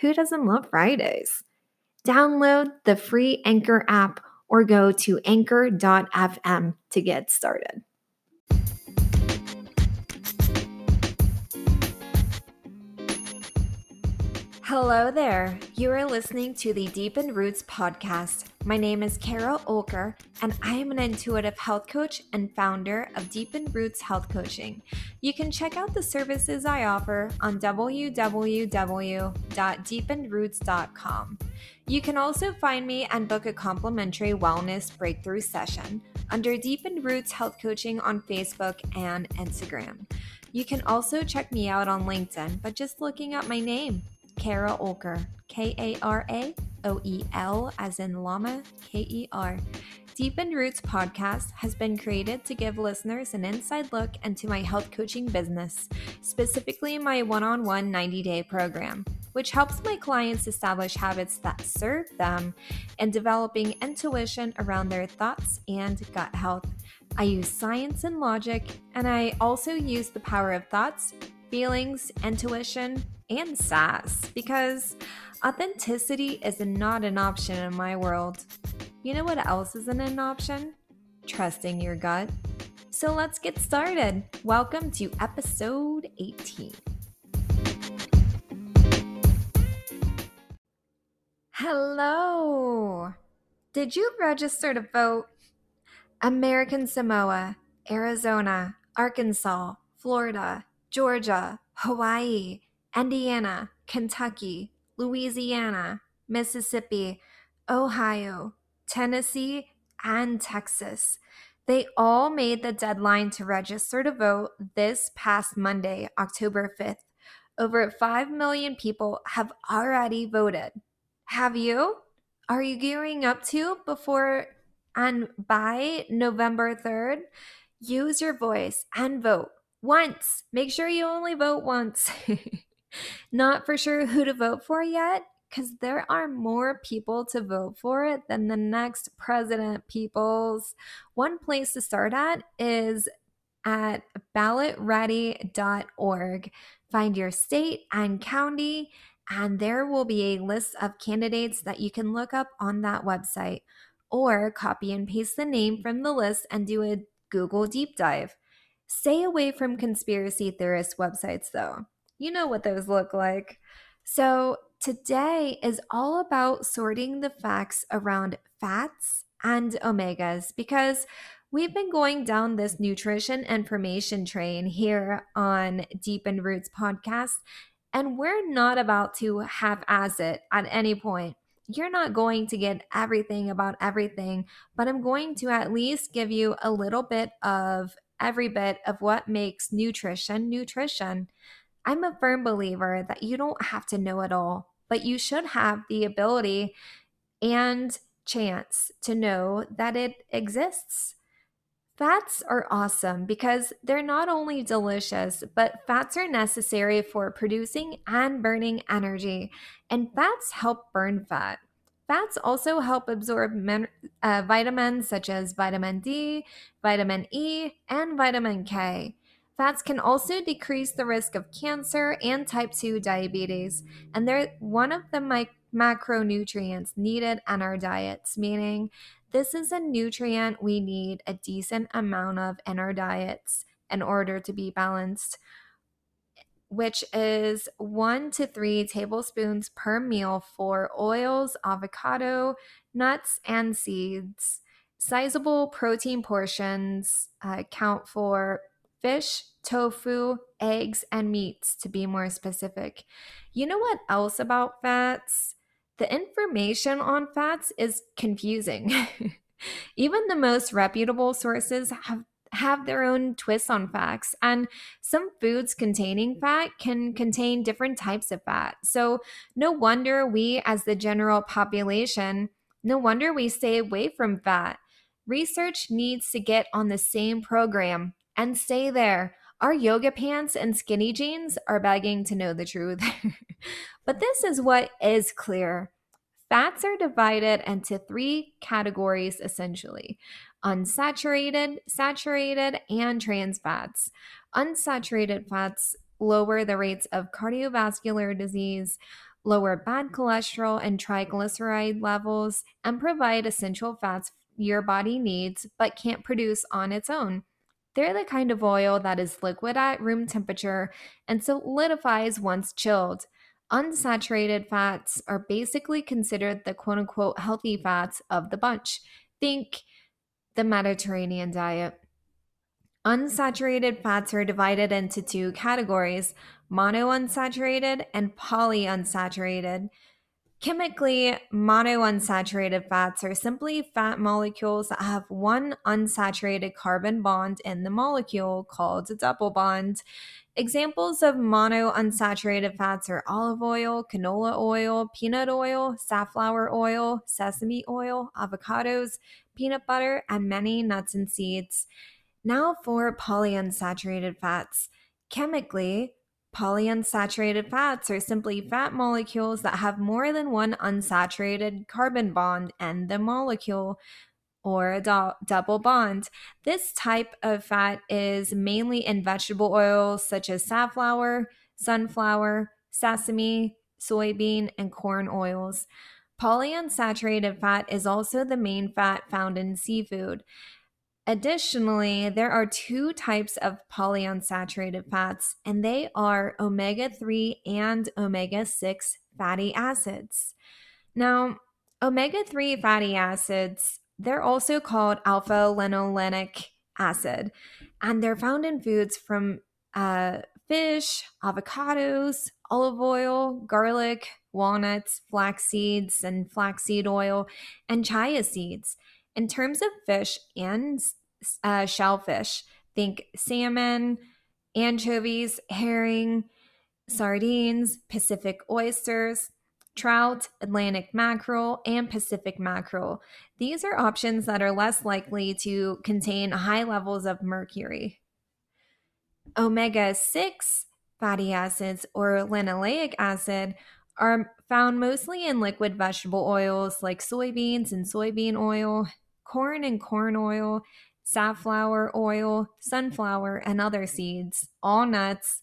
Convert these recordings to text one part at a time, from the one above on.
who doesn't love Fridays? Download the free Anchor app or go to anchor.fm to get started. Hello there. You are listening to the Deepened Roots podcast. My name is Kara Oelker, and I am an intuitive health coach and founder of Deepened Roots Health Coaching. You can check out the services I offer on www.deepenedroots.com. You can also find me and book a complimentary wellness breakthrough session under Deepened Roots Health Coaching on Facebook and Instagram. You can also check me out on LinkedIn by just looking up my name. Kara Oelker, K A R A O E L, as in llama, K E R. Deepened Roots podcast has been created to give listeners an inside look into my health coaching business, specifically my one on one 90 day program, which helps my clients establish habits that serve them and developing intuition around their thoughts and gut health. I use science and logic, and I also use the power of thoughts, feelings, intuition, and sass because authenticity is not an option in my world. You know what else isn't an option? Trusting your gut. So let's get started. Welcome to episode 18. Hello. Did you register to vote? American Samoa, Arizona, Arkansas, Florida, Georgia, Hawaii, Indiana, Kentucky, Louisiana, Mississippi, Ohio, Tennessee, and Texas. They all made the deadline to register to vote this past Monday, October 5th. Over 5 million people have already voted. Have you? Are you gearing up to before and by November 3rd? Use your voice and vote once. Make sure you only vote once. Not for sure who to vote for yet, because there are more people to vote for than the next president, peoples. One place to start at is at ballotready.org. Find your state and county, and there will be a list of candidates that you can look up on that website, or copy and paste the name from the list and do a Google deep dive. Stay away from conspiracy theorist websites, though. You know what those look like. So, today is all about sorting the facts around fats and omegas because we've been going down this nutrition information train here on Deepened Roots podcast, and we're not about to half ass it at any point. You're not going to get everything about everything, but I'm going to at least give you a little bit of every bit of what makes nutrition nutrition. I'm a firm believer that you don't have to know it all, but you should have the ability and chance to know that it exists. Fats are awesome because they're not only delicious, but fats are necessary for producing and burning energy, and fats help burn fat. Fats also help absorb min- uh, vitamins such as vitamin D, vitamin E, and vitamin K. Fats can also decrease the risk of cancer and type 2 diabetes, and they're one of the mi- macronutrients needed in our diets, meaning this is a nutrient we need a decent amount of in our diets in order to be balanced which is one to three tablespoons per meal for oils, avocado, nuts, and seeds. Sizable protein portions uh, count for fish, tofu, eggs, and meats, to be more specific. You know what else about fats? The information on fats is confusing. Even the most reputable sources have have their own twists on facts. And some foods containing fat can contain different types of fat. So, no wonder we, as the general population, no wonder we stay away from fat. Research needs to get on the same program and stay there. Our yoga pants and skinny jeans are begging to know the truth. but this is what is clear. Fats are divided into three categories essentially unsaturated, saturated, and trans fats. Unsaturated fats lower the rates of cardiovascular disease, lower bad cholesterol and triglyceride levels, and provide essential fats your body needs but can't produce on its own. They're the kind of oil that is liquid at room temperature and solidifies once chilled. Unsaturated fats are basically considered the quote unquote healthy fats of the bunch. Think the Mediterranean diet. Unsaturated fats are divided into two categories monounsaturated and polyunsaturated. Chemically, monounsaturated fats are simply fat molecules that have one unsaturated carbon bond in the molecule called a double bond. Examples of monounsaturated fats are olive oil, canola oil, peanut oil, safflower oil, sesame oil, avocados, peanut butter, and many nuts and seeds. Now for polyunsaturated fats. Chemically, polyunsaturated fats are simply fat molecules that have more than one unsaturated carbon bond in the molecule or a do- double bond. This type of fat is mainly in vegetable oils such as safflower, sunflower, sesame, soybean, and corn oils. Polyunsaturated fat is also the main fat found in seafood. Additionally, there are two types of polyunsaturated fats, and they are omega 3 and omega 6 fatty acids. Now, omega 3 fatty acids they're also called alpha linolenic acid, and they're found in foods from uh, fish, avocados, olive oil, garlic, walnuts, flax seeds, and flaxseed oil, and chia seeds. In terms of fish and uh, shellfish, think salmon, anchovies, herring, sardines, Pacific oysters, trout, Atlantic mackerel, and Pacific mackerel. These are options that are less likely to contain high levels of mercury. Omega 6 fatty acids or linoleic acid are found mostly in liquid vegetable oils like soybeans and soybean oil, corn and corn oil, safflower oil, sunflower, and other seeds, all nuts,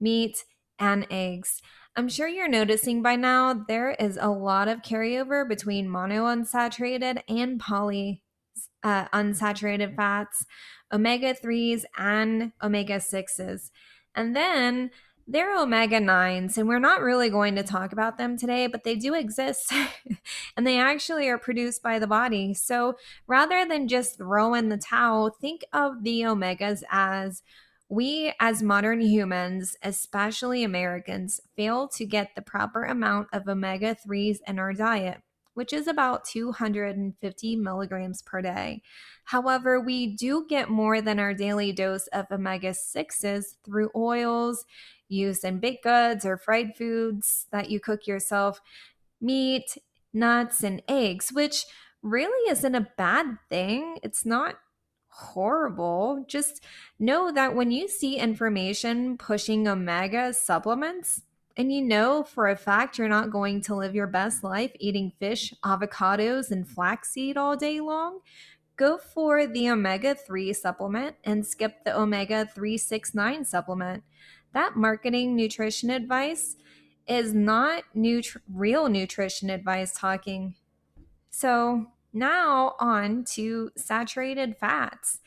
meat, and eggs. I'm sure you're noticing by now there is a lot of carryover between monounsaturated and poly uh, unsaturated fats, omega 3s, and omega 6s. And then there are omega 9s, and we're not really going to talk about them today, but they do exist and they actually are produced by the body. So rather than just throw in the towel, think of the omegas as we, as modern humans, especially Americans, fail to get the proper amount of omega 3s in our diet, which is about 250 milligrams per day. However, we do get more than our daily dose of omega 6s through oils used in baked goods or fried foods that you cook yourself, meat, nuts, and eggs, which really isn't a bad thing. It's not horrible. Just know that when you see information pushing omega supplements, and you know for a fact you're not going to live your best life eating fish, avocados, and flaxseed all day long, go for the omega 3 supplement and skip the omega 369 supplement. That marketing nutrition advice is not nutri- real nutrition advice talking. So, now on to saturated fats.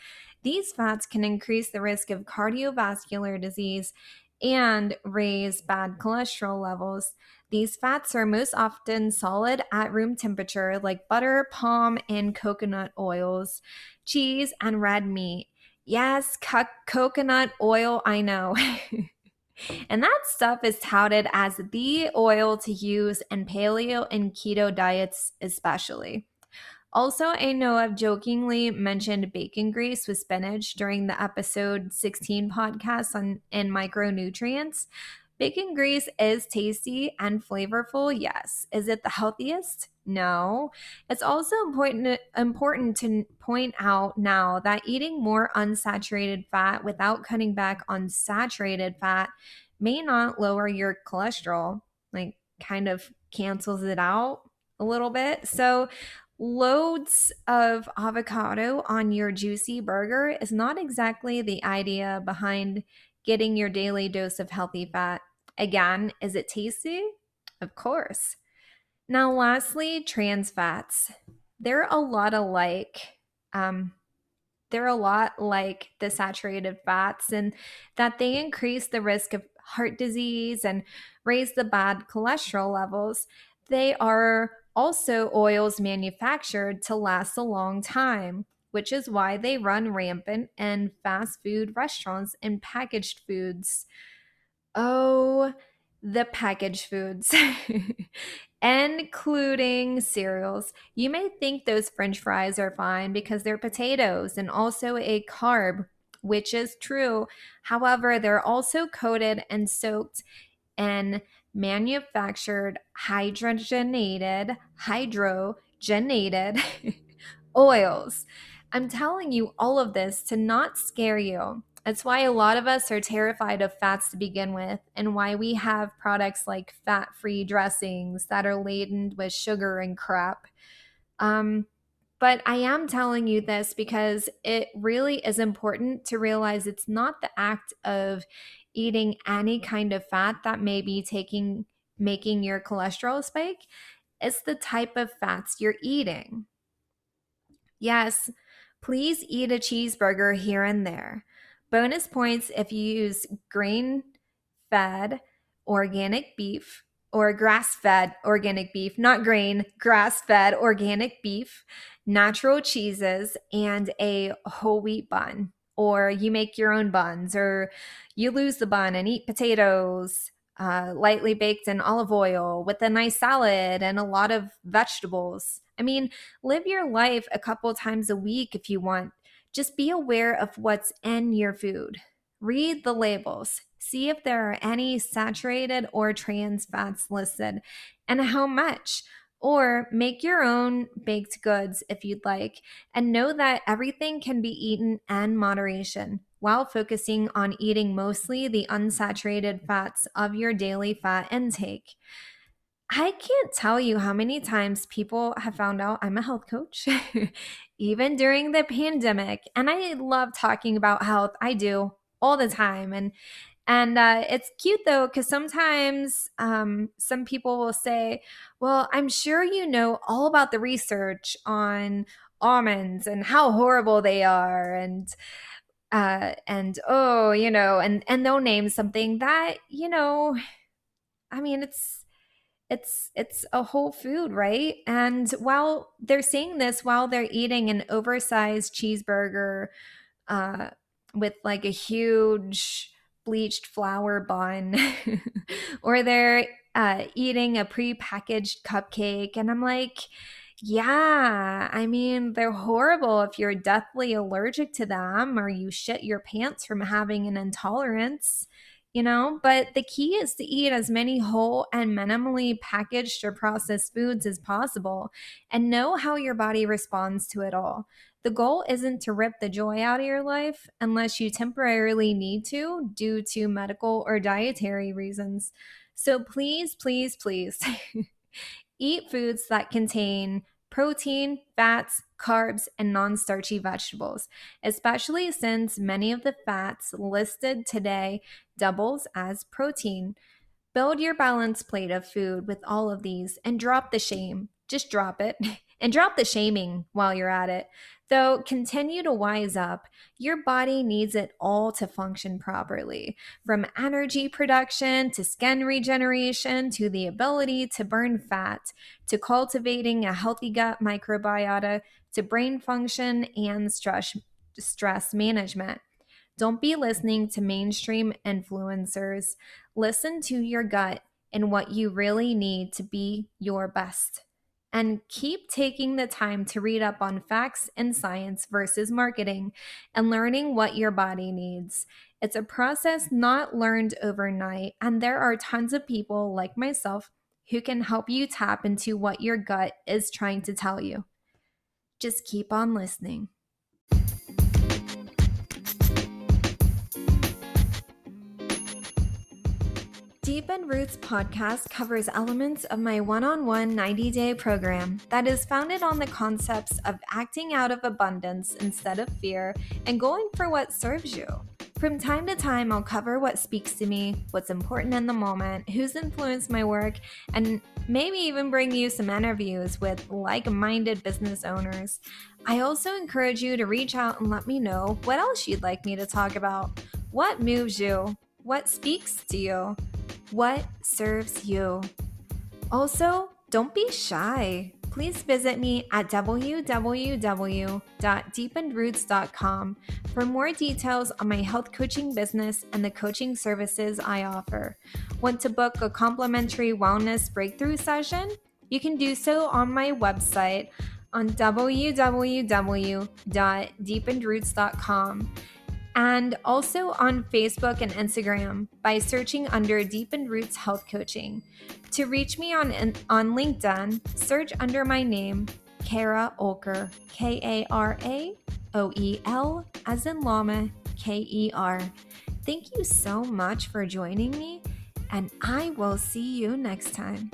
These fats can increase the risk of cardiovascular disease and raise bad cholesterol levels. These fats are most often solid at room temperature, like butter, palm, and coconut oils, cheese, and red meat. Yes, co- coconut oil, I know. and that stuff is touted as the oil to use in paleo and keto diets, especially. Also, I know I've jokingly mentioned bacon grease with spinach during the episode 16 podcast on in micronutrients. Bacon grease is tasty and flavorful, yes. Is it the healthiest? No. It's also important important to point out now that eating more unsaturated fat without cutting back on saturated fat may not lower your cholesterol, like kind of cancels it out a little bit. So loads of avocado on your juicy burger is not exactly the idea behind getting your daily dose of healthy fat. Again, is it tasty? Of course. Now, lastly, trans fats. They're a lot alike. Um, they're a lot like the saturated fats, and that they increase the risk of heart disease and raise the bad cholesterol levels. They are also oils manufactured to last a long time, which is why they run rampant in fast food restaurants and packaged foods. Oh, the packaged foods, including cereals. You may think those french fries are fine because they're potatoes and also a carb, which is true. However, they're also coated and soaked in manufactured hydrogenated, hydrogenated oils. I'm telling you all of this to not scare you. It's why a lot of us are terrified of fats to begin with, and why we have products like fat free dressings that are laden with sugar and crap. Um, but I am telling you this because it really is important to realize it's not the act of eating any kind of fat that may be taking making your cholesterol spike. It's the type of fats you're eating. Yes please eat a cheeseburger here and there bonus points if you use grain fed organic beef or grass fed organic beef, not grain, grass fed organic beef, natural cheeses, and a whole wheat bun or you make your own buns, or you lose the bun and eat potatoes uh, lightly baked in olive oil with a nice salad and a lot of vegetables. I mean, live your life a couple times a week if you want. Just be aware of what's in your food. Read the labels. See if there are any saturated or trans fats listed and how much or make your own baked goods if you'd like, and know that everything can be eaten in moderation while focusing on eating mostly the unsaturated fats of your daily fat intake. I can't tell you how many times people have found out I'm a health coach, even during the pandemic. And I love talking about health. I do all the time. And and uh, it's cute though, because sometimes um, some people will say, Well, I'm sure you know all about the research on almonds and how horrible they are. And uh, and oh, you know, and and they'll name something that you know. I mean, it's it's it's a whole food, right? And while they're saying this, while they're eating an oversized cheeseburger uh, with like a huge bleached flour bun or they're uh, eating a pre-packaged cupcake and i'm like yeah i mean they're horrible if you're deathly allergic to them or you shit your pants from having an intolerance you know but the key is to eat as many whole and minimally packaged or processed foods as possible and know how your body responds to it all the goal isn't to rip the joy out of your life unless you temporarily need to due to medical or dietary reasons. So please, please, please eat foods that contain protein, fats, carbs, and non starchy vegetables, especially since many of the fats listed today doubles as protein. Build your balanced plate of food with all of these and drop the shame. Just drop it and drop the shaming while you're at it. Though continue to wise up, your body needs it all to function properly. From energy production to skin regeneration to the ability to burn fat to cultivating a healthy gut microbiota to brain function and stress, stress management. Don't be listening to mainstream influencers. Listen to your gut and what you really need to be your best and keep taking the time to read up on facts and science versus marketing and learning what your body needs. It's a process not learned overnight, and there are tons of people like myself who can help you tap into what your gut is trying to tell you. Just keep on listening. Deepened Roots podcast covers elements of my one on one 90 day program that is founded on the concepts of acting out of abundance instead of fear and going for what serves you. From time to time, I'll cover what speaks to me, what's important in the moment, who's influenced my work, and maybe even bring you some interviews with like minded business owners. I also encourage you to reach out and let me know what else you'd like me to talk about. What moves you? What speaks to you? What serves you. Also, don't be shy. Please visit me at www.deepenedroots.com for more details on my health coaching business and the coaching services I offer. Want to book a complimentary wellness breakthrough session? You can do so on my website on www.deepenedroots.com and also on Facebook and Instagram by searching under Deepened Roots Health Coaching. To reach me on, on LinkedIn, search under my name, Kara Oelker, K A R A O E L, as in llama, K E R. Thank you so much for joining me, and I will see you next time.